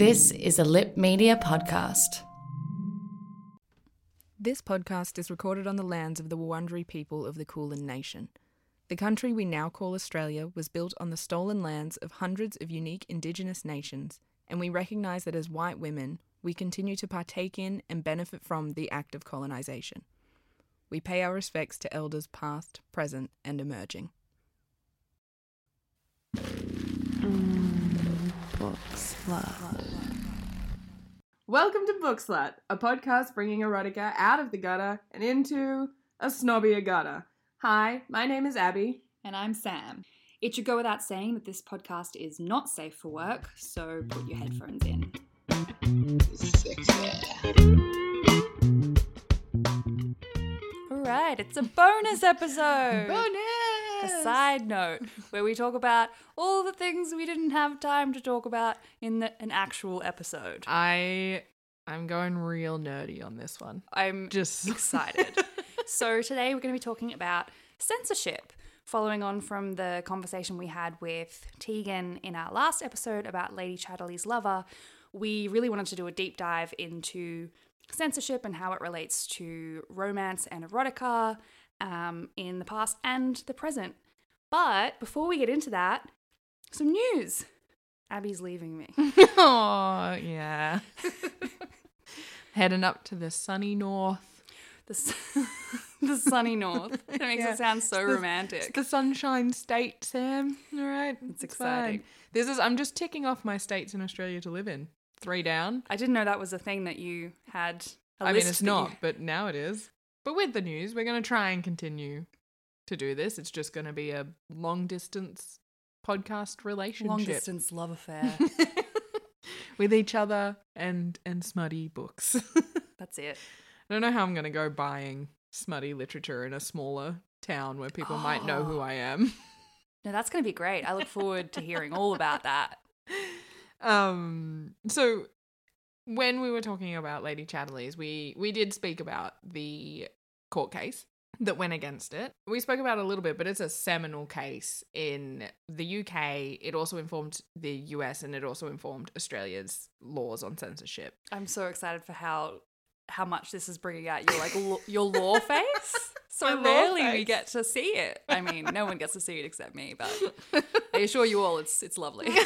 This is a Lip Media podcast. This podcast is recorded on the lands of the Wurundjeri people of the Kulin Nation. The country we now call Australia was built on the stolen lands of hundreds of unique Indigenous nations, and we recognise that as white women, we continue to partake in and benefit from the act of colonisation. We pay our respects to elders past, present, and emerging. Welcome to Book Slut, a podcast bringing erotica out of the gutter and into a snobbier gutter. Hi, my name is Abby. And I'm Sam. It should go without saying that this podcast is not safe for work, so put your headphones in. All right, it's a bonus episode. A side note where we talk about all the things we didn't have time to talk about in the, an actual episode. I I'm going real nerdy on this one. I'm Just excited. so today we're going to be talking about censorship, following on from the conversation we had with Tegan in our last episode about Lady Chatterley's lover. We really wanted to do a deep dive into censorship and how it relates to romance and erotica um, in the past and the present. But before we get into that, some news. Abby's leaving me. oh yeah. Heading up to the sunny north. The, s- the sunny north. It makes Yeah. it sound so It's romantic. It's the Sunshine State, Sam. All right, It's fine. exciting. This is. I'm just ticking off my states in Australia to live in. Three down. I didn't know that was a thing that you had. I I mean, it's not, but now it is. But with the news, we're going to try and continue to do this. It's just going to be a long distance podcast relationship long distance love affair. with each other and and smutty books. That's it. I don't know how I'm going to go buying smutty literature in a smaller town where people might know who I am. No, that's going to be great. I look forward to hearing all about that. um so when we were talking about Lady Chatterley's, we we did speak about the court case that went against it. We spoke about it a little bit, but it's a seminal case in the UK. It also informed the US and it also informed Australia's laws on censorship. I'm so excited for how how much this is bringing out your like your law face. So rarely we get to see it. I mean, no one gets to see it except me, but I assure you all, it's it's lovely.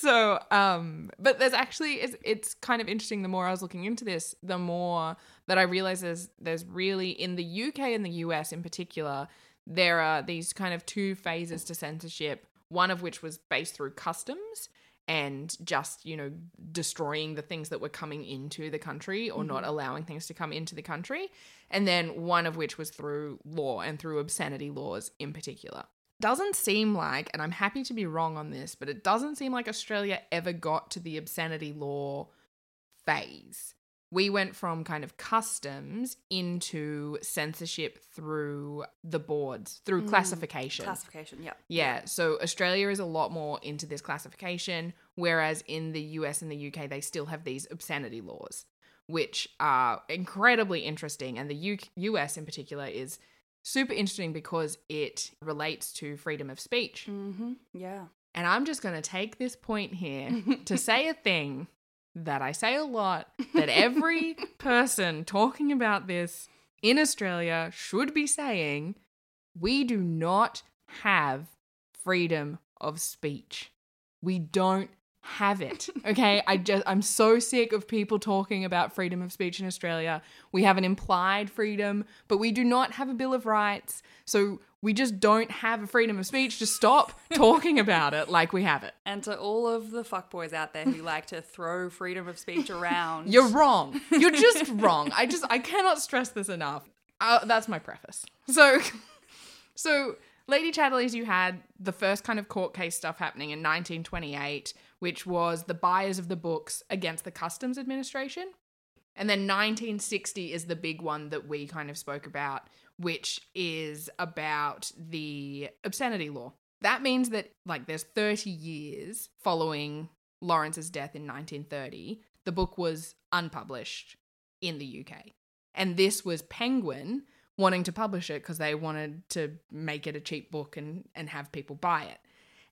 so um but there's actually it's, it's kind of interesting the more i was looking into this the more that i realized there's there's really in the uk and the us in particular there are these kind of two phases to censorship one of which was based through customs and just you know destroying the things that were coming into the country or not allowing things to come into the country and then one of which was through law and through obscenity laws in particular doesn't seem like, and I'm happy to be wrong on this, but it doesn't seem like Australia ever got to the obscenity law phase. We went from kind of customs into censorship through the boards, through mm, classification. Classification, yep. Yeah, so Australia is a lot more into this classification, whereas in the US and the UK, they still have these obscenity laws, which are incredibly interesting. And the U- US in particular is super interesting because it relates to freedom of speech. Mm-hmm. Yeah. And I'm just going to take this point here to say a thing that I say a lot that every person talking about this in Australia should be saying we do not have freedom of speech. We don't have it. Okay? I just I'm so sick of people talking about freedom of speech in Australia. We have an implied freedom, but we do not have a bill of rights. So we just don't have a freedom of speech. Just stop talking about it like we have it. And to all of the fuckboys out there who like to throw freedom of speech around, You're wrong. You're just wrong. I just I cannot stress this enough. Uh, that's my preface. So, so Lady Chatterley's, you had the first kind of court case stuff happening in 1928, which was the buyers of the books against the Customs Administration. And then 1960 is the big one that we kind of spoke about, which is about the obscenity law. That means that, like, there's 30 years following Lawrence's death in 1930. The book was unpublished in the UK. And this was Penguin wanting to publish it because they wanted to make it a cheap book and, and have people buy it.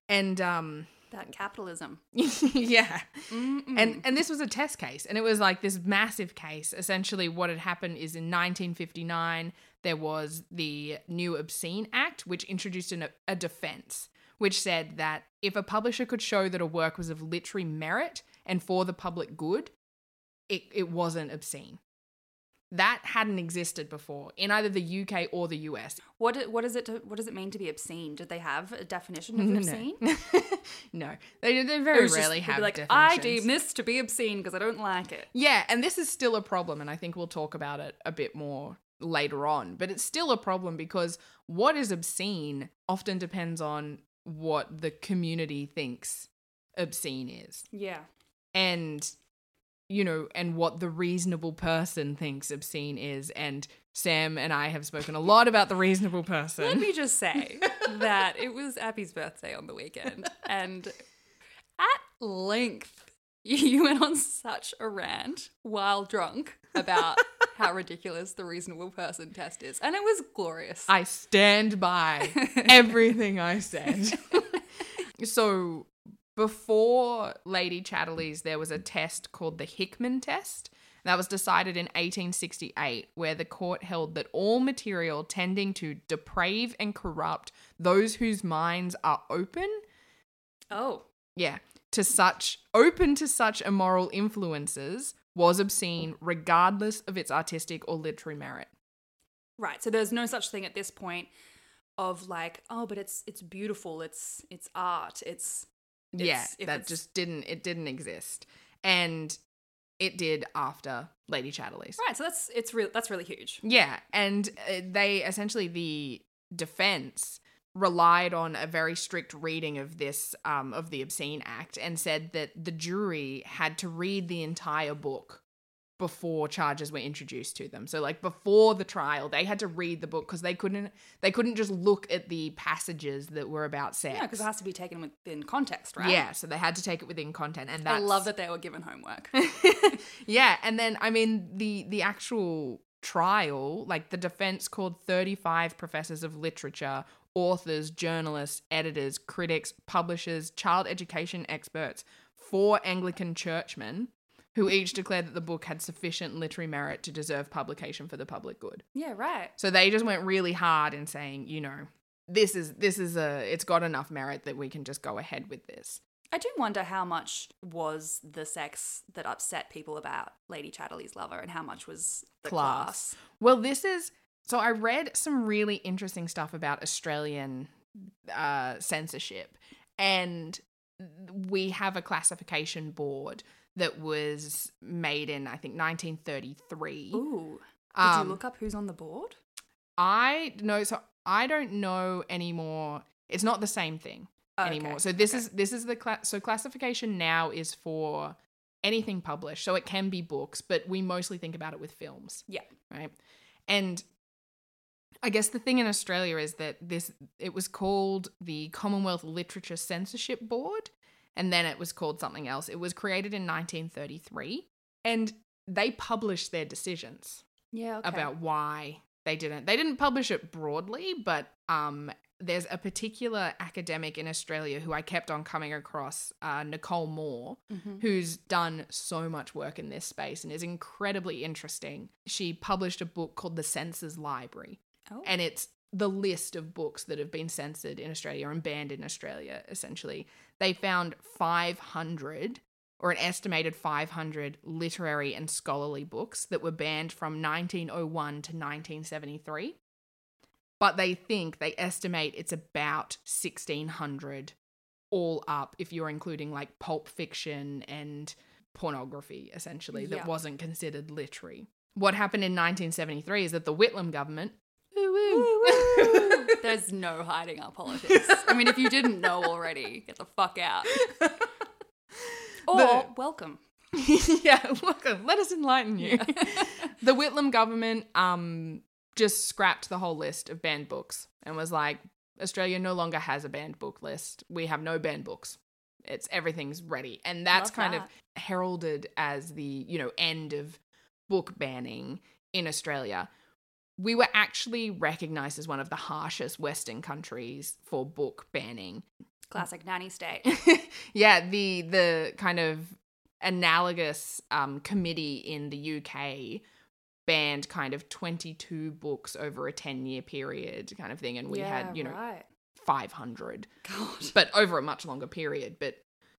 And um, That capitalism. yeah. And and this was a test case and it was like this massive case. Essentially what had happened is in 1959 there was the New Obscene Act which introduced an, a defense which said that if a publisher could show that a work was of literary merit and for the public good, it, it wasn't obscene. That hadn't existed before in either the UK or the US. What what is it? To, what does it mean to be obscene? Did they have a definition of No. obscene? no, they, they It very just- rarely they'd have like, I deem this to be obscene because I don't like it. Yeah, and this is still a problem, and I think we'll talk about it a bit more later on. But it's still a problem because what is obscene often depends on what the community thinks obscene is. Yeah. And, you know, and what the reasonable person thinks obscene is. And Sam and I have spoken a lot about the reasonable person. Let me just say that it was Abby's birthday on the weekend, and at length you went on such a rant while drunk about how ridiculous the reasonable person test is, and it was glorious. I stand by everything I said. so before Lady Chatterley's, there was a test called the Hicklin test. That was decided in 1868, where the court held that all material tending to deprave and corrupt those whose minds are open, oh, yeah, to such open to such immoral influences was obscene, regardless of its artistic or literary merit. right. So there's no such thing at this point of like, oh, but it's it's beautiful. It's it's art. It's, it's yeah that it's- just didn't it didn't exist and it did after lady chatterley's right. So that's it's real. That's really huge. yeah and uh, they essentially the defense relied on a very strict reading of this um, of the obscene act and said that the jury had to read the entire book before charges were introduced to them so like before the trial they had to read the book because they couldn't they couldn't just look at the passages that were about sex Yeah, because it has to be taken within context, right? yeah so they had to take it within content and that's I love that they were given homework. yeah, and then I mean the the actual trial, like the defense called 35 professors of literature, authors, journalists, editors, critics, publishers, child education experts, four Anglican churchmen who each declared that the book had sufficient literary merit to deserve publication for the public good. yeah, right. So they just went really hard in saying, you know, this is this is a it's got enough merit that we can just go ahead with this. I do wonder how much was the sex that upset people about Lady Chatterley's lover and how much was the Class. class. Well, this is so I read some really interesting stuff about Australian uh, censorship, and we have a classification board that was made in I think 1933. Ooh. Did Um, you look up who's on the board? I know, so I don't know anymore. It's not the same thing anymore. Okay, So this okay. is this is the cla- so classification now is for anything published. So it can be books, but we mostly think about it with films. Yeah. Right. And I guess the thing in Australia is that this it was called the Commonwealth Literature Censorship Board and then it was called something else. It was created in 1933 and they published their decisions Yeah, okay. about why they didn't. They didn't publish it broadly, but um, there's a particular academic in Australia who I kept on coming across, uh, Nicole Moore, Mhm. who's done so much work in this space and is incredibly interesting. She published a book called The Censors Library, Oh. and it's the list of books that have been censored in Australia and banned in Australia, essentially. They found 500 or an estimated 500 literary and scholarly books that were banned from 1901 to 1973. But they think, they estimate it's about 1600 all up if you're including like pulp fiction and pornography, essentially, Yeah. that wasn't considered literary. What happened in 1973 is that the Whitlam government. Woo woo. There's no hiding our politics. I mean, if you didn't know already, get the fuck out. Or The- welcome. yeah, welcome. Let us enlighten you. the Whitlam government um just scrapped the whole list of banned books and was like, Australia no longer has a banned book list. We have no banned books. It's everything's ready. And that's Love kind that. of heralded as the, you know, end of book banning in Australia. We were actually recognized as one of the harshest Western countries for book banning. Classic nanny state. yeah, the the kind of analogous um, committee in the UK banned kind of 22 books over a 10 year period kind of thing and we had you know right. 500 God. but over a much longer period but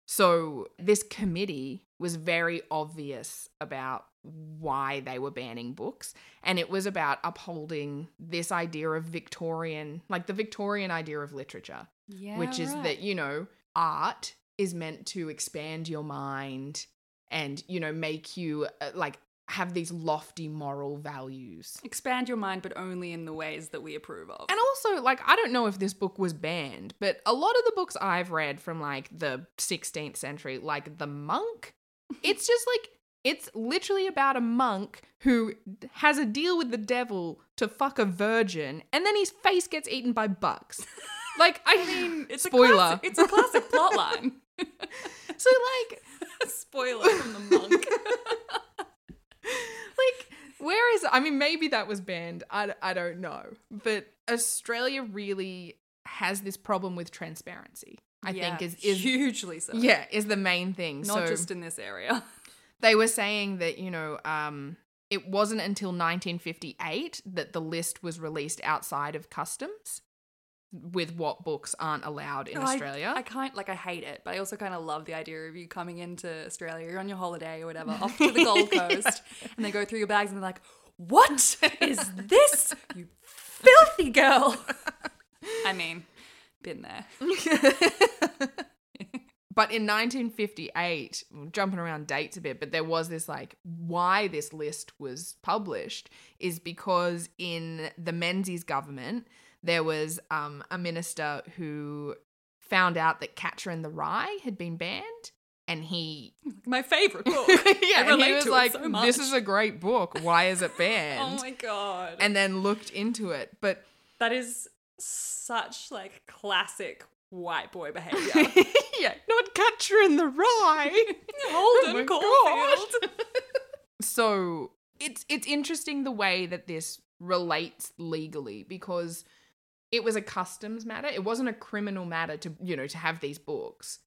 so this committee was very obvious about why they were banning books and it was about upholding this idea of victorian like the victorian idea of literature Yeah. which is right. that you know art is meant to expand your mind and you know make you uh, like have these lofty moral values expand your mind, but only in the ways that we approve of. and also like i don't know if this book was banned but a lot of the books i've read from like the 16th century like the monk it's just like it's literally about a monk who has a deal with the devil to fuck a virgin and then his face gets eaten by bugs like i mean it's A spoiler classic, it's a classic plotline. so like Spoiler from the monk. like where is i mean maybe that was banned I, I don't know but australia really has this problem with transparency i Yeah, think is is hugely so. yeah is the main thing Not so just in this area. They were saying that you know um it wasn't until 1958 that the list was released outside of customs with what books aren't allowed in Oh, I- australia I, kind like I hate it, but I also kind of love the idea of you coming into Australia, you're on your holiday or whatever, off to the Gold Coast, and they go through your bags and they're like, "What is this, you filthy girl?" I mean, been there. But in 1958, jumping around dates a bit, but there was this like why this list was published is because in the Menzies government there was um, a minister who found out that Catcher in the Rye had been banned, and he My favorite book. yeah, and he was like, so "This is a great book. Why is it banned?" oh my god. and then looked into it, but that is such like classic white boy behavior. Yeah, not Catcher in the Rye. Holden Oh Caulfield. so it's it's interesting the way that this relates legally because it was a customs matter it wasn't a criminal matter to you know to have these books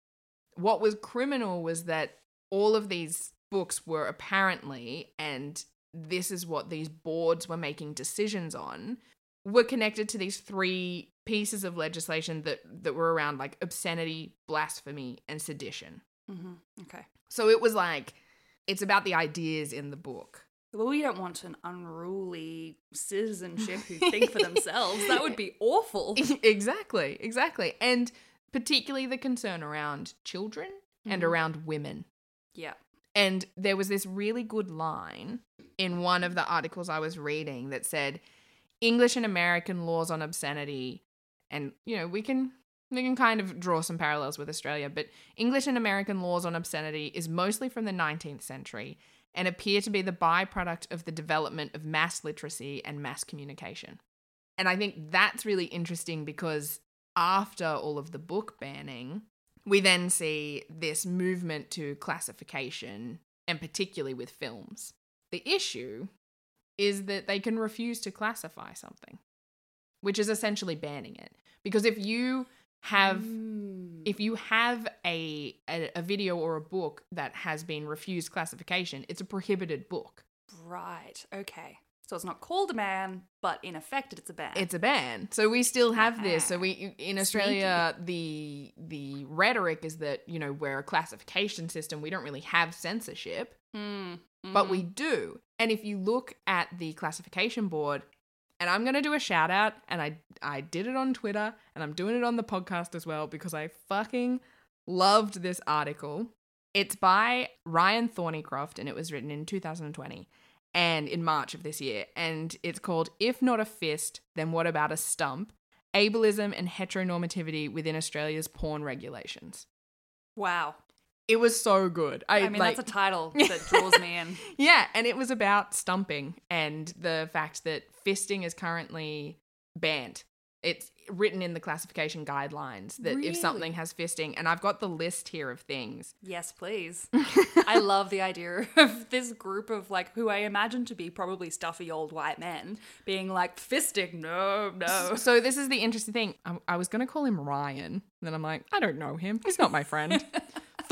what was criminal was that all of these books were apparently and this is what these boards were making decisions on were connected to these three pieces of legislation that that were around like obscenity blasphemy and sedition hmm Okay. so it was like it's about the ideas in the book. Well, we don't want an unruly citizenship who think for themselves. That would be awful. exactly, exactly. And particularly the concern around children and Mhm. around women. Yeah. And there was this really good line in one of the articles I was reading that said English and American laws on obscenity and you know, we can we can kind of draw some parallels with Australia, but English and American laws on obscenity is mostly from the 19th century and appear to be the byproduct of the development of mass literacy and mass communication. And I think that's really interesting because after all of the book banning, we then see this movement to classification, and particularly with films. The issue is that they can refuse to classify something, which is essentially banning it. Because if you have Mm. if you have a, a a video or a book that has been refused classification, it's a prohibited book. Right. Okay. So it's not called a ban, but in effect, it's a ban. It's a ban. So we still have this. So Ah, we in Australia the the rhetoric is that, you know, we're a classification system. We don't really have censorship, Mm, but mhm. we do. And if you look at the classification board, and I'm going to do a shout out and I I did it on Twitter and I'm doing it on the podcast as well because I fucking loved this article. It's by Ryan Thorneycroft and it was written in 2020 and in March of this year and it's called If Not a Fist, Then What About a Stump? Ableism and Heteronormativity Within Australia's Porn Regulations. Wow. It was so good. I, I mean, like, that's a title that draws me in. yeah, and it was about stumping and the fact that fisting is currently banned It's written in the classification guidelines that Really? if something has fisting, and I've got the list here of things. Yes, please. I love the idea of this group of like who I imagine to be probably stuffy old white men being like fisting. No, no. So this is the interesting thing. I, I was going to call him Ryan, and then I'm like, I don't know him. He's not my friend.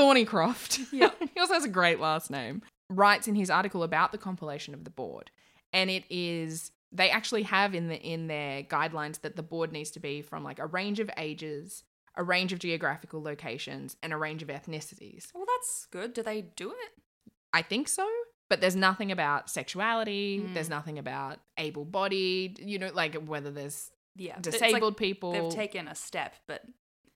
Thorneycroft. Yeah. he also has a great last name. Writes in his article about the compilation of the board, and it is they actually have in the in their guidelines that the board needs to be from like a range of ages, a range of geographical locations, and a range of ethnicities. Well, that's good. Do they do it? I think so. But there's nothing about sexuality. Mm. There's nothing about able-bodied. You know, like whether there's Yeah. It's like disabled people. They've taken a step, but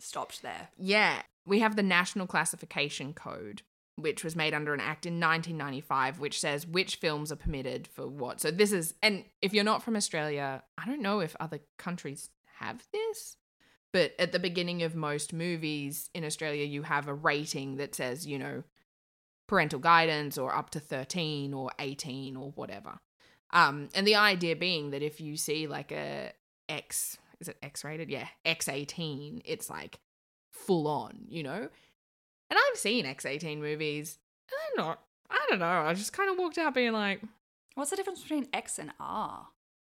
stopped there. Yeah. We have the National Classification Code, which was made under an act in 1995, which says which films are permitted for what. So this is, and if you're not from Australia, I don't know if other countries have this, but at the beginning of most movies in Australia, you have a rating that says, you know, parental guidance or up to 13 or 18 or whatever. Um, and the idea being that if you see like a X, is it X rated? Yeah, X18, it's like full on, you know? And I've seen X18 movies, and they're not, I don't know, I just kind of walked out being like, What's the difference between X and R?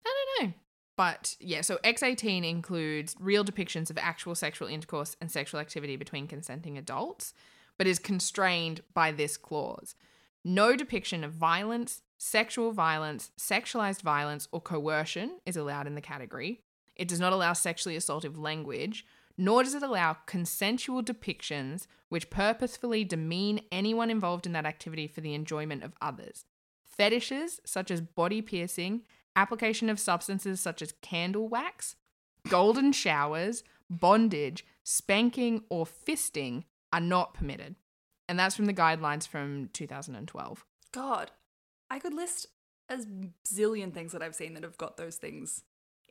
I don't know. But yeah, so X18 includes real depictions of actual sexual intercourse and sexual activity between consenting adults, but is constrained by this clause. No depiction of violence, sexual violence, sexualized violence, or coercion is allowed in the category. It does not allow sexually assaultive language, nor does it allow consensual depictions which purposefully demean anyone involved in that activity for the enjoyment of others. Fetishes such as body piercing, application of substances such as candle wax, golden showers, bondage, spanking, or fisting are not permitted. And that's from the guidelines from 2012. God, I could list a zillion things that I've seen that have got those things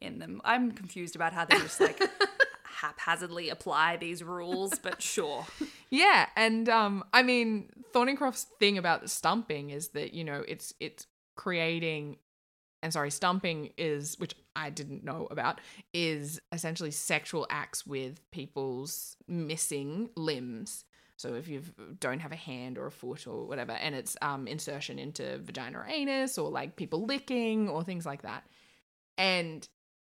in them. I'm confused about how they just like haphazardly apply these rules, but sure. Yeah, and um, I mean, Thorneycroft's thing about the stumping is that you know it's it's creating, and sorry, stumping is which I didn't know about is essentially sexual acts with people's missing limbs. So if you don't have a hand or a foot or whatever, and it's um insertion into vagina or anus or like people licking or things like that, and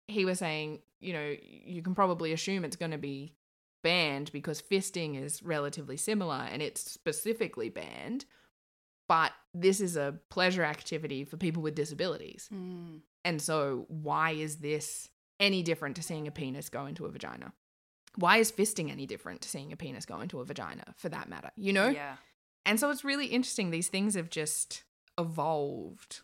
he was saying, you know, you can probably assume it's going to be banned because fisting is relatively similar and it's specifically banned. But this is a pleasure activity for people with disabilities. Hmm. And so, why is this any different to seeing a penis go into a vagina? Why is fisting any different to seeing a penis go into a vagina, for that matter? You know? Yeah. And so it's really interesting. These things have just evolved,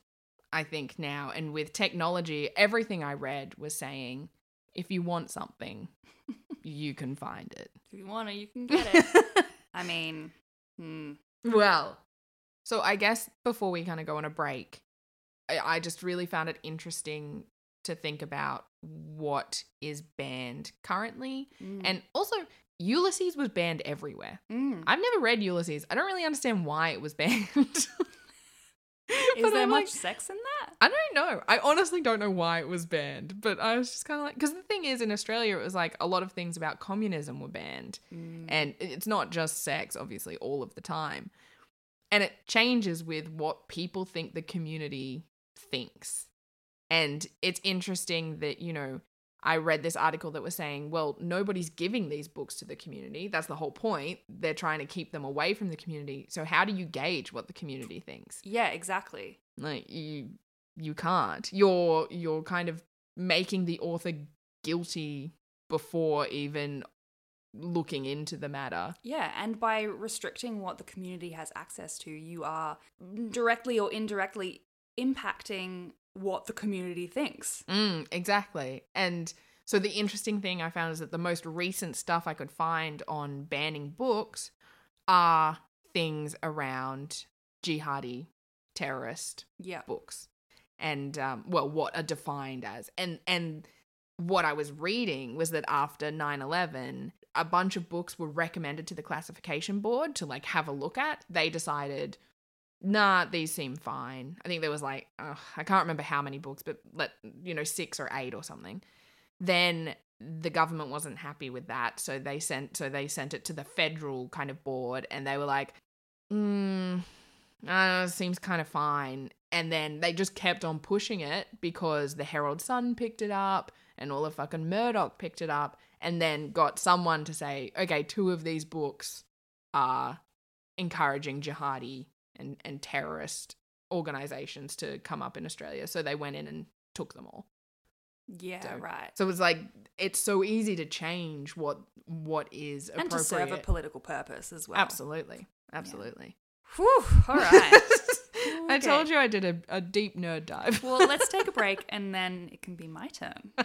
I think, now. And with technology, everything I read was saying if you want something, you can find it. If you want it, you can get it. I mean, hmm. well, so I guess before we kind of go on a break, I, I just really found it interesting to think about what is banned currently. Mm. And also, Ulysses was banned everywhere. Mm. I've never read Ulysses. I don't really understand why it was banned. Is But there I'm much like, sex in that? I don't know. I honestly don't know why it was banned, but I was just kind of like, because the thing is, in Australia, it was like a lot of things about communism were banned, Mm. and it's not just sex, obviously, all of the time, and it changes with what people think the community thinks, and it's interesting that you know. I read this article that was saying, well, nobody's giving these books to the community. That's the whole point. They're trying to keep them away from the community. So how do you gauge what the community thinks? Yeah, exactly. like you you can't you're you're kind of making the author guilty before even looking into the matter Yeah, and by restricting what the community has access to, you are directly or indirectly impacting what the community thinks. mm, exactly and so the interesting thing i found is that the most recent stuff i could find on banning books are things around jihadi terrorist Yeah. books and um, well what are defined as and and what i was reading was that after 9-11 a bunch of books were recommended to the classification board to like have a look at they decided nah these seem fine i think there was like ugh, i can't remember how many books but let you know six or eight or something then the government wasn't happy with that, so they sent so they sent it to the federal kind of board, and they were like, mm, it seems kind of fine. And then they just kept on pushing it because the Herald Sun picked it up and all of fucking Murdoch picked it up and then got someone to say, okay, two of these books are encouraging jihadi and, and terrorist organizations to come up in Australia. So they went in and took them all. Yeah, So- right. So it's like it's so easy to change what what is And to serve a political purpose as well. Absolutely. Absolutely. Whew, all right. I told you I did a, a deep nerd dive. well, let's take a break and then it can be my turn.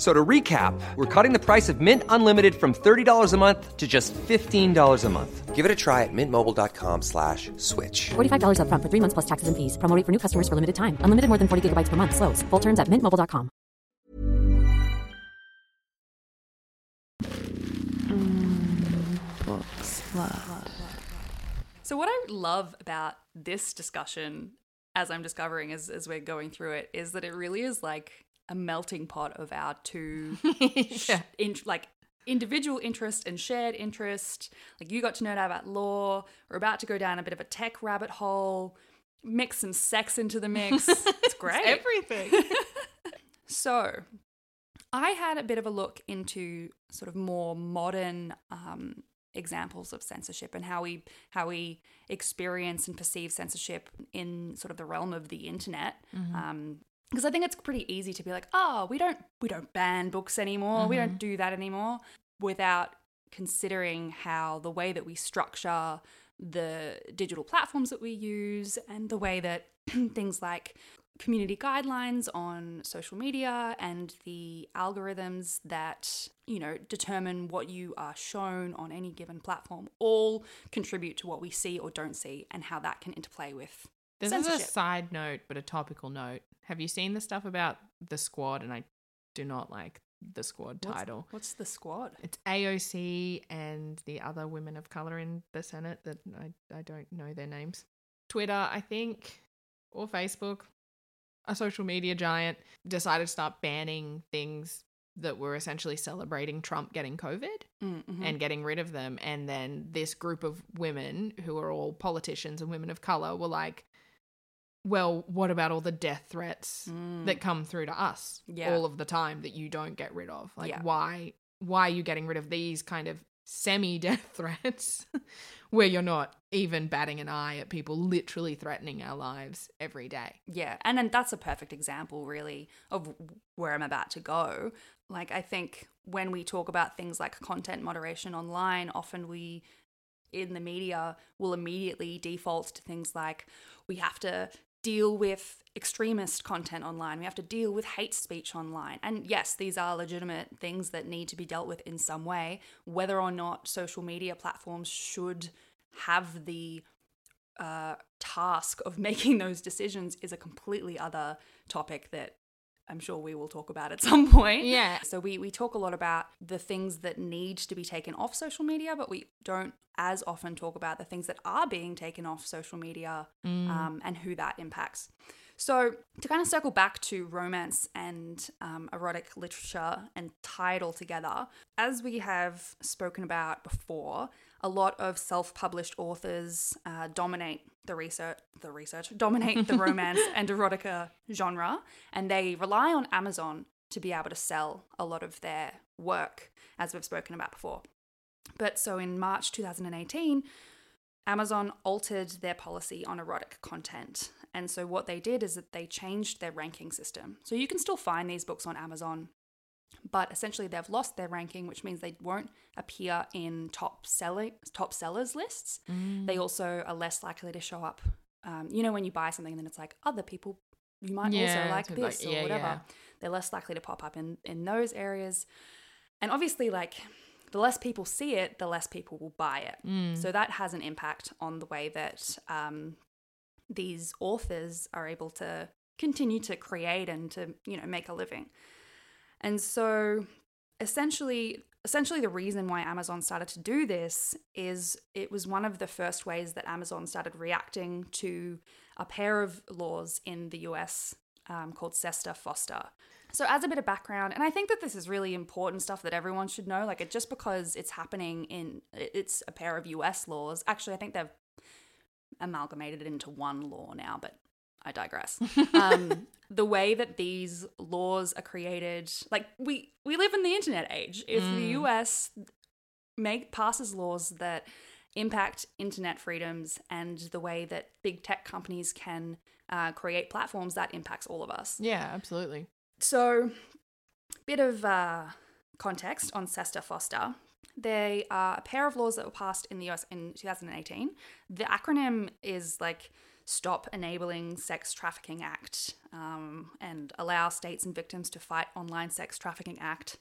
F- So to recap, we're cutting the price of Mint Unlimited from $30 a month to just $15 a month. Give it a try at mintmobile.com slash switch. $45 upfront for three months plus taxes and fees. Promo rate for new customers for limited time. Unlimited more than 40 gigabytes per month. Slows. Full terms at mintmobile.com. So, what I love about this discussion, as I'm discovering as, as we're going through it, is that it really is like a melting pot of our two, yeah. in, like, individual interest and shared interest. Like, you got to nerd out about law. We're about to go down a bit of a tech rabbit hole, mix some sex into the mix. It's great. Everything. So, I had a bit of a look into sort of more modern um, examples of censorship and how we how we experience and perceive censorship in sort of the realm of the internet. Because I think it's pretty easy to be like, oh, we don't we don't ban books anymore. We don't mm-hmm. do that anymore, without considering how the way that we structure the digital platforms that we use and the way that things like community guidelines on social media and the algorithms that you know determine what you are shown on any given platform all contribute to what we see or don't see and how that can interplay with This is a side note, but a topical note. Have you seen the stuff about the squad? And I do not like the squad What's- title. what's the squad It's AOC and the other women of color in the Senate that I, I don't know their names. Twitter, I think, or Facebook, a social media giant, decided to start banning things that were essentially celebrating Trump getting COVID Mm-hmm. and getting rid of them. And then this group of women who are all politicians and women of color were like, well, what about all the death threats that come through to us Mm. Yeah. all of the time that you don't get rid of? Like, Yeah. why why are you getting rid of these kind of semi death threats where you're not even batting an eye at people literally threatening our lives every day? Yeah, and then that's a perfect example, really, of where I'm about to go. Like, I think when we talk about things like content moderation online, often we in the media will immediately default to things like we have to deal with extremist content online, we have to deal with hate speech online. And yes, these are legitimate things that need to be dealt with in some way. Whether or not social media platforms should have the uh, task of making those decisions is a completely other topic that I'm sure we will talk about at some point. Yeah. So we we talk a lot about the things that need to be taken off social media, but we don't as often talk about the things that are being taken off social media um, and who that impacts. So to kind of circle back to romance and um, erotic literature and tie it all together, as we have spoken about before, a lot of self-published authors uh, dominate the research, the research dominate the romance and erotica genre, and they rely on Amazon to be able to sell a lot of their work, as we've spoken about before. But so in March 2018, Amazon altered their policy on erotic content. And so what they did is that they changed their ranking system. So you can still find these books on Amazon, but essentially they've lost their ranking, which means they won't appear in top selling top sellers lists. They also are less likely to show up. Um, you know, when you buy something, and then it's like other people you might Yeah, also like it's like- this or yeah, whatever. yeah. They're less likely to pop up in in those areas. And obviously, like the less people see it, the less people will buy it. Mm. So that has an impact on the way that um, these authors are able to continue to create and to you know make a living and so essentially essentially the reason why amazon started to do this is it was one of the first ways that amazon started reacting to a pair of laws in the us um, called SESTA FOSTA so as a bit of background and i think that this is really important stuff that everyone should know like it just because it's happening in it's a pair of us laws actually i think they've amalgamated it into one law now but I digress. Um, the way that these laws are created, like we we live in the internet age. If the US make passes laws that impact internet freedoms and the way that big tech companies can uh, create platforms, that impacts all of us. Yeah, absolutely. So, bit of uh, context on SESTA FOSTA. They are a pair of laws that were passed in the US in 2018. The acronym is like Stop Enabling Sex Trafficking Act um, and allow states and victims to fight online sex trafficking act.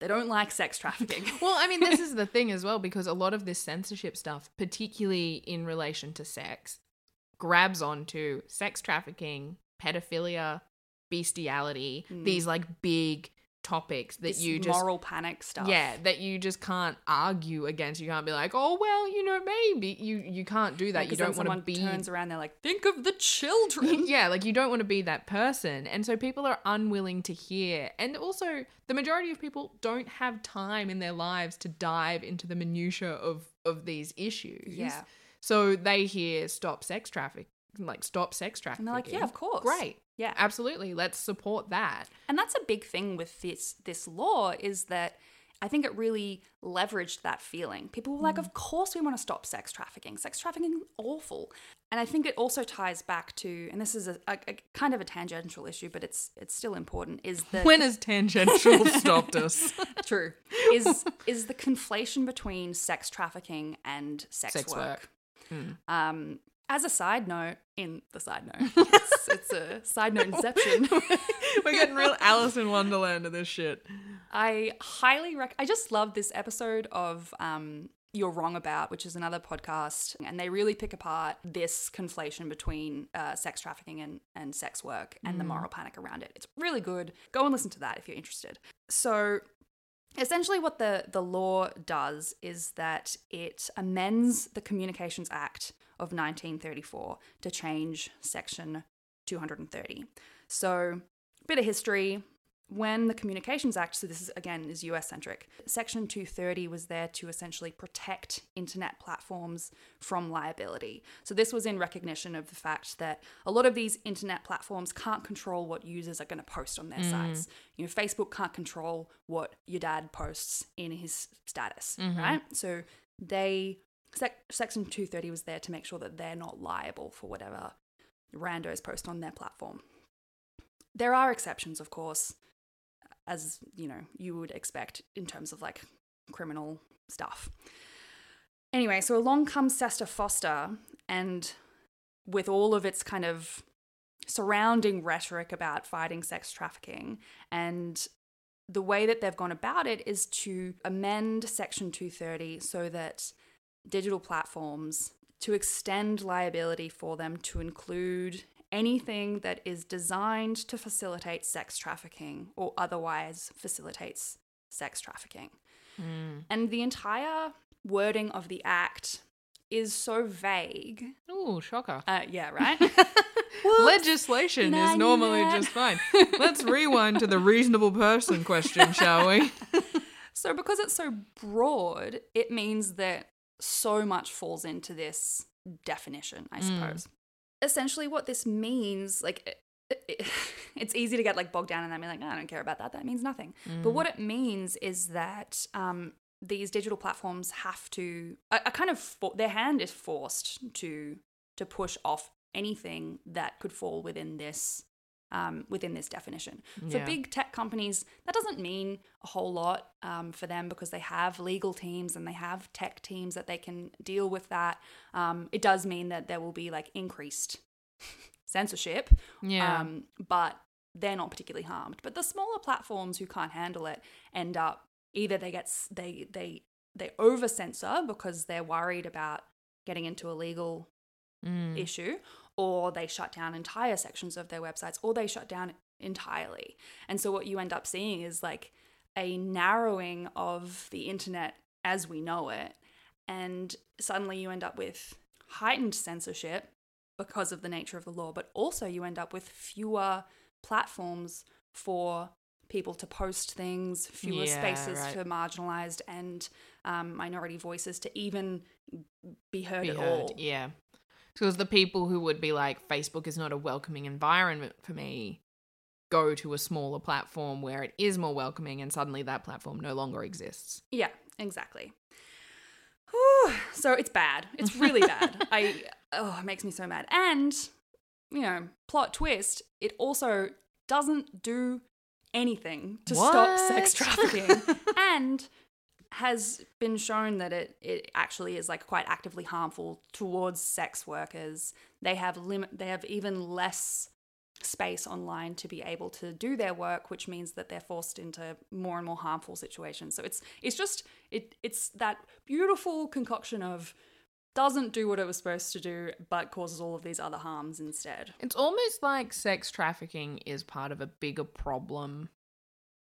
They don't like sex trafficking. Well, I mean, this is the thing as well, because a lot of this censorship stuff, particularly in relation to sex, grabs onto sex trafficking, pedophilia, bestiality, these like big topics that This you just moral panic stuff. yeah that you just can't argue against you can't be like oh well you know maybe you you can't do that you don't want to be turns around, they're like, think of the children. yeah, like you don't want to be that person. And so people are unwilling to hear. And also, the majority of people don't have time in their lives to dive into the minutiae of, of these issues. Yeah. So they hear stop sex traffic, like stop sex trafficking. And they're like, yeah, of course. Great. Yeah. Absolutely. Let's support that. And that's a big thing with this this law is that I think it really leveraged that feeling. People were like, Mm. of course we want to stop sex trafficking. Sex trafficking is awful. And I think it also ties back to, and this is a, a, a kind of a tangential issue, but it's it's still important, is the When has tangential stopped us? true is is the conflation between sex trafficking and sex, Sex work. work. Um, as a side note, in the side note, it's, it's a side note inception. We're getting real Alice in Wonderland of this shit. I highly rec. I just love this episode of um, You're Wrong About, which is another podcast, and they really pick apart this conflation between uh, sex trafficking and, and sex work and the moral panic around it. It's really good. Go and listen to that if you're interested. So, essentially, what the, the law does is that it amends the Communications Act of 1934 to change Section 230. So, bit of history. When the Communications Act, so this is again is US centric, Section 230 was there to essentially protect internet platforms from liability. So this was in recognition of the fact that a lot of these internet platforms can't control what users are going to post on their mm. sites. You know, Facebook can't control what your dad posts in his status, mm-hmm. right? So they sec- Section 230 was there to make sure that they're not liable for whatever randos post on their platform. There are exceptions, of course, as you know, you would expect in terms of like criminal stuff. Anyway, so along comes SESTA FOSTA, and with all of its kind of surrounding rhetoric about fighting sex trafficking and the way that they've gone about it is to amend section 230 so that digital platforms to extend liability for them to include anything that is designed to facilitate sex trafficking or otherwise facilitates sex trafficking. And the entire wording of the act is so vague. Ooh, shocker. Uh, yeah, right? Legislation is normally that? just fine. Let's rewind to the reasonable person question, shall we? So, because it's so broad, it means that so much falls into this definition, I suppose. Essentially, what this means, like, it, it- it's easy to get like bogged down in that and be like, "No, I don't care about that. That means nothing. But what it means is that um, these digital platforms have to, a kind of, for, their hand is forced to to push off anything that could fall within this um, within this definition. For big tech companies, that doesn't mean a whole lot um, for them because they have legal teams and they have tech teams that they can deal with that. Um, it does mean that there will be like increased censorship, Yeah. um, but they're not particularly harmed. But the smaller platforms who can't handle it end up either they get they they they over censor because they're worried about getting into a legal Mm. issue, or they shut down entire sections of their websites, or they shut down entirely. And so what you end up seeing is like a narrowing of the internet as we know it. And suddenly you end up with heightened censorship because of the nature of the law, but also you end up with fewer platforms for people to post things, fewer Yeah, spaces right. for marginalized and um, minority voices to even be heard Be at heard. all. Yeah. Because the people who would be like, Facebook is not a welcoming environment for me, go to a smaller platform where it is more welcoming, and suddenly that platform no longer exists. Yeah, exactly. Whew. So it's bad. It's really bad. I oh, it makes me so mad. And you know, plot twist, it also doesn't do anything to stop sex trafficking and has been shown that it it actually is like quite actively harmful towards sex workers. They have limit they have even less space online to be able to do their work which means that they're forced into more and more harmful situations so it's it's just it it's that beautiful concoction of doesn't do what it was supposed to do but causes all of these other harms instead It's almost like sex trafficking is part of a bigger problem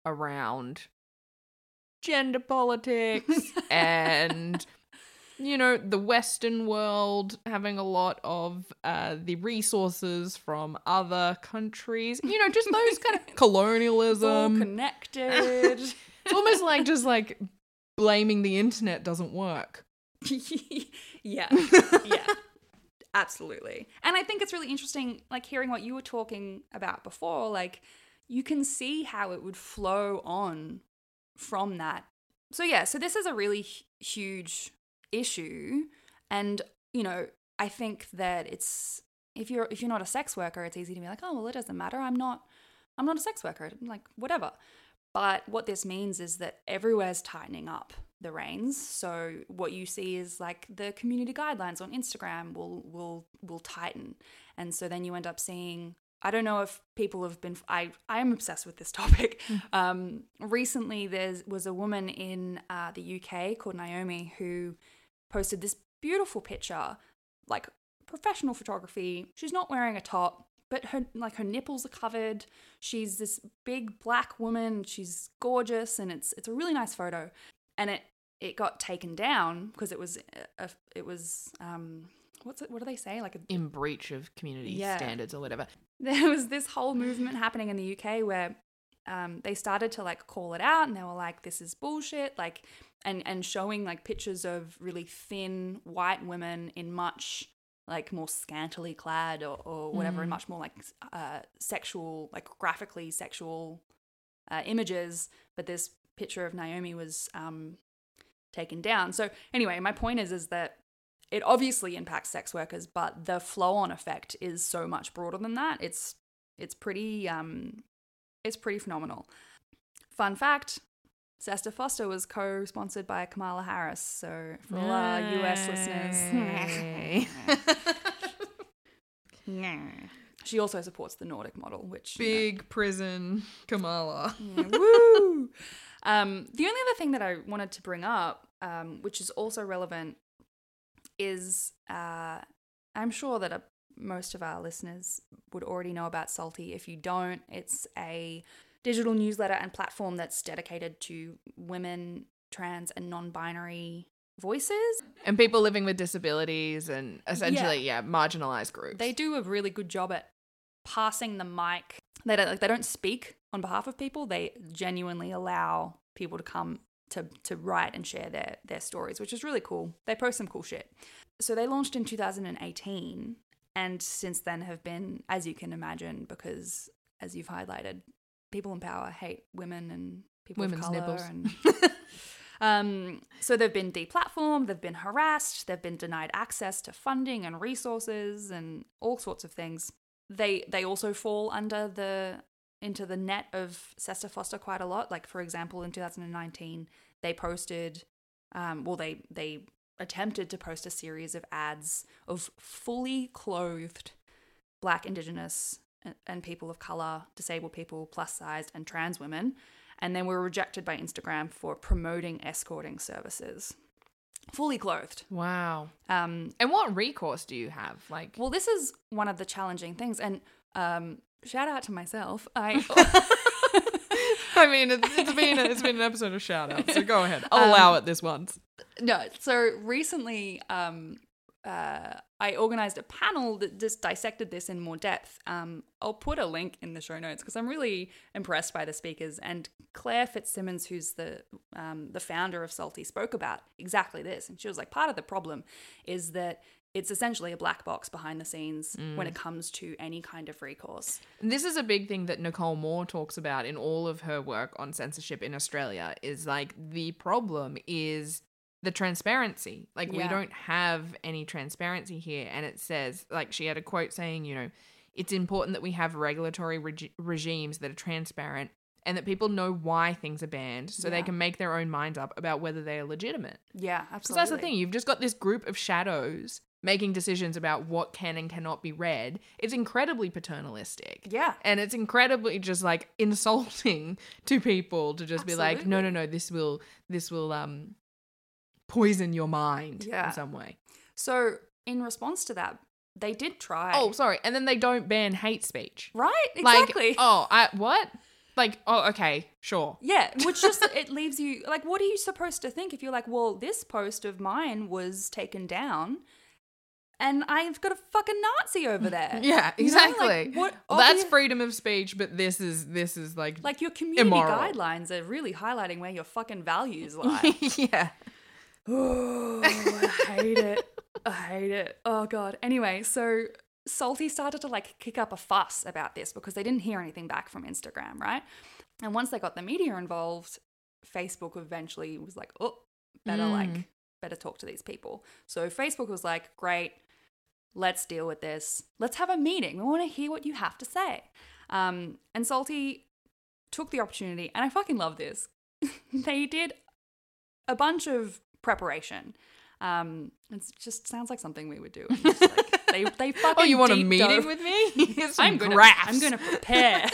around gender politics and you know the western world having a lot of uh, the resources from other countries. You know just those kind of colonialism. Connected. It's almost like just like blaming the internet doesn't work. Yeah. Yeah. Absolutely. And i think it's really interesting like hearing what you were talking about before like you can see how it would flow on from that. So yeah so this is a really hu- huge issue. And you know i think that it's if you're if you're not a sex worker it's easy to be like oh well it doesn't matter. I'm not i'm not a sex worker. I'm like whatever. But what this means is that everywhere's tightening up the reins. So what you see is like the community guidelines on Instagram will will will tighten, and so then you end up seeing. I don't know if people have been. I I am obsessed with this topic. Um, recently, there was a woman in uh, the UK called Naomi who posted this beautiful picture, like professional photography. She's not wearing a top, but her like her nipples are covered. She's this big black woman. She's gorgeous, and it's it's a really nice photo. And it it got taken down because it was a, it was um what's it what do they say? Like a in breach of community Yeah. standards or whatever. There was this whole movement happening in the UK where um, they started to like call it out and they were like this is bullshit like and and showing like pictures of really thin white women in much like more scantily clad or, or whatever and much more like uh, sexual like graphically sexual uh, images. But this picture of Naomi was um, taken down. So anyway my point is is that it obviously impacts sex workers, but the flow-on effect is so much broader than that. It's it's pretty um it's pretty phenomenal. Fun fact, SESTA FOSTA was co-sponsored by Kamala Harris, so for all our US listeners. she also supports the Nordic model, which you know, big prison kamala yeah, woo! Um, the only other thing that I wanted to bring up, um, which is also relevant, is uh, I'm sure that uh most of our listeners would already know about Salty. If you don't, it's a digital newsletter and platform that's dedicated to women, trans, and non binary voices. and people living with disabilities and essentially yeah, marginalized groups They do a really good job at passing the mic. They don't like they don't speak on behalf of people. They genuinely allow people to come to to write and share their their stories, which is really cool. They post some cool shit. So they launched in 2018 and since then have been as you can imagine because as you've highlighted, people in power hate women and people Women's of color nipples. and um, so they've been deplatformed, they've been harassed, they've been denied access to funding and resources and all sorts of things. They they also fall under the into the net of SESTA FOSTA quite a lot. Like for example, in 2019, they posted, um, well, they they attempted to post a series of ads of fully clothed Black, Indigenous, and- and people of color, disabled people, plus sized, and trans women, and then were rejected by Instagram for promoting escorting services. fully clothed. Wow. Um, And what recourse do you have? Like, well, this is one of the challenging things, and um, shout out to myself. I I mean, it's, it's been it's been an episode of shout out, so go ahead. I'll allow it this once. no. So recently, um, uh, I organized a panel that just dissected this in more depth. Um, I'll put a link in the show notes because I'm really impressed by the speakers. And Claire Fitzsimmons, who's the um, the founder of Salty, spoke about exactly this. And she was like, part of the problem is that it's essentially a black box behind the scenes when it mm. comes to any kind of recourse. This is a big thing that Nicole Moore talks about in all of her work on censorship in Australia is like the problem is the transparency. Like we don't have any transparency here and it says like she had a quote saying, you know, it's important that we have regulatory regi- regimes that are transparent and that people know why things are banned so they can make their own minds up about whether they are legitimate. Yeah, absolutely. Because that's the thing. You've just got this group of shadows making decisions about what can and cannot be read. It's incredibly paternalistic. Yeah. And it's incredibly just like insulting to people to just be like, no, no, no, this will this will um poison your mind Yeah. in some way. So in response to that, they did try. Oh, sorry. And then they don't ban hate speech. right, exactly. Like, oh, I what? Like, oh, okay, sure. Yeah, which just it leaves you like, what are you supposed to think if you're like, well, this post of mine was taken down, and I've got a fucking Nazi over there. Yeah, You know, like, exactly. what? Well, that's obvious- freedom of speech, but this is this is like Like your community immoral. guidelines are really highlighting where your fucking values lie. yeah. oh, I hate it. I hate it. Oh god. Anyway, so Salty started to like kick up a fuss about this because they didn't hear anything back from Instagram, right? And once they got the media involved, Facebook eventually was like, "Oh, better like better talk to these people." So Facebook was like, "Great, let's deal with this. Let's have a meeting. We want to hear what you have to say." Um, and Salty took the opportunity, and I fucking love this. they did a bunch of preparation. Um, it just sounds like something we would do. Like, they they fucking. Oh, you want a meeting dove- with me? I'm gonna, graphs. I'm gonna prepare.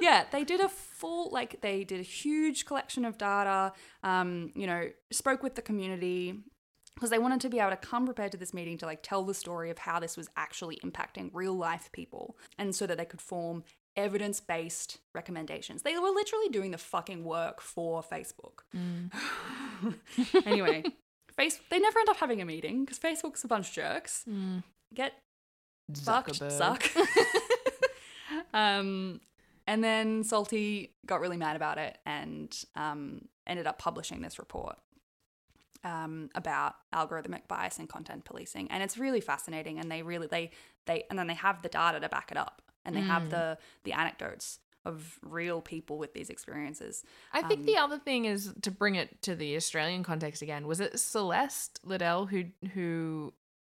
yeah, they did a full like they did a huge collection of data. Um, you know, spoke with the community because they wanted to be able to come prepared to this meeting to like tell the story of how this was actually impacting real life people, and so that they could form evidence based recommendations. They were literally doing the fucking work for Facebook. anyway, face they never end up having a meeting because Facebook's a bunch of jerks. Get fucked, suck. um, and then Salty got really mad about it and um, ended up publishing this report um, about algorithmic bias and content policing. And it's really fascinating. And they really they they and then they have the data to back it up, and they have the the anecdotes of real people with these experiences. I think the other thing is to bring it to the Australian context again. Was it Celeste Liddle who who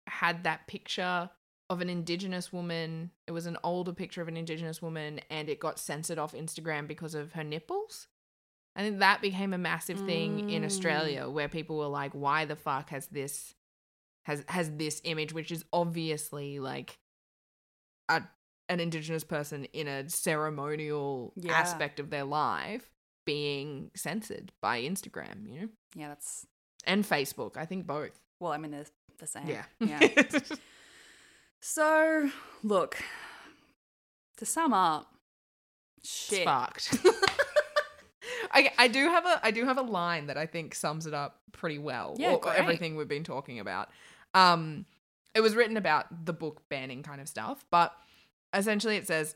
had that picture of an Indigenous woman? It was an older picture of an Indigenous woman, and it got censored off Instagram because of her nipples. I think that became a massive thing in Australia, mm. where people were like, "Why the fuck has this has has this image, which is obviously like a an Indigenous person in a ceremonial Yeah. aspect of their life being censored by Instagram, you know, Yeah, that's and Facebook. I think both. well, I mean they're the same. Yeah, yeah. So, look, to sum up, shit. fucked. I, I do have a I do have a line that I think sums it up pretty well. Yeah, everything we've been talking about. Um, it was written about the book banning kind of stuff, but essentially it says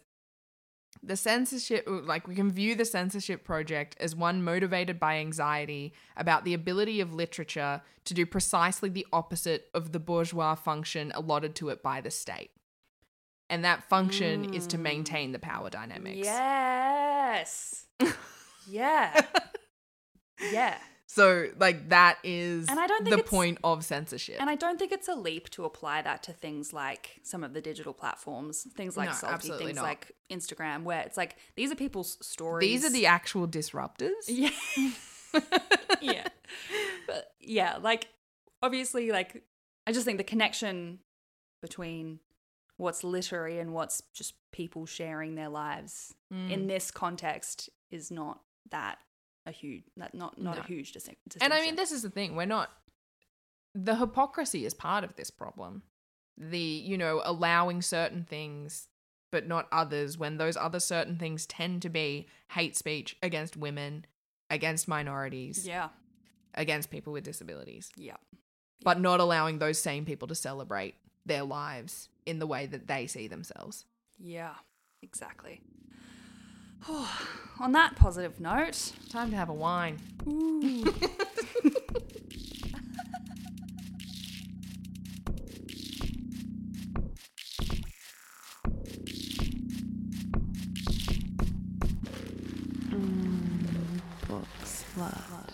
the censorship like we can view the censorship project as one motivated by anxiety about the ability of literature to do precisely the opposite of the bourgeois function allotted to it by the state and that function is to hmm. maintain the power dynamics Yes. yeah. Yeah. So like that is And I don't think the point of censorship And I don't think it's a leap to apply that to things like some of the digital platforms, things like No, Salty, things not. like Instagram, where it's like these are people's stories. these are the actual disruptors yeah, yeah, but yeah, like obviously, like I just think the connection between what's literary and what's just people sharing their lives Mm. in this context is not that a huge, that not not No. a huge dis- distinction. And I mean, this is the thing. We're not the hypocrisy is part of this problem. The, you know, allowing certain things but not others when those other certain things tend to be hate speech against women, against minorities, Yeah. against people with disabilities, Yeah. but not allowing those same people to celebrate their lives in the way that they see themselves. Yeah. Exactly. On that positive note, Time to have a wine. Mm, books, love.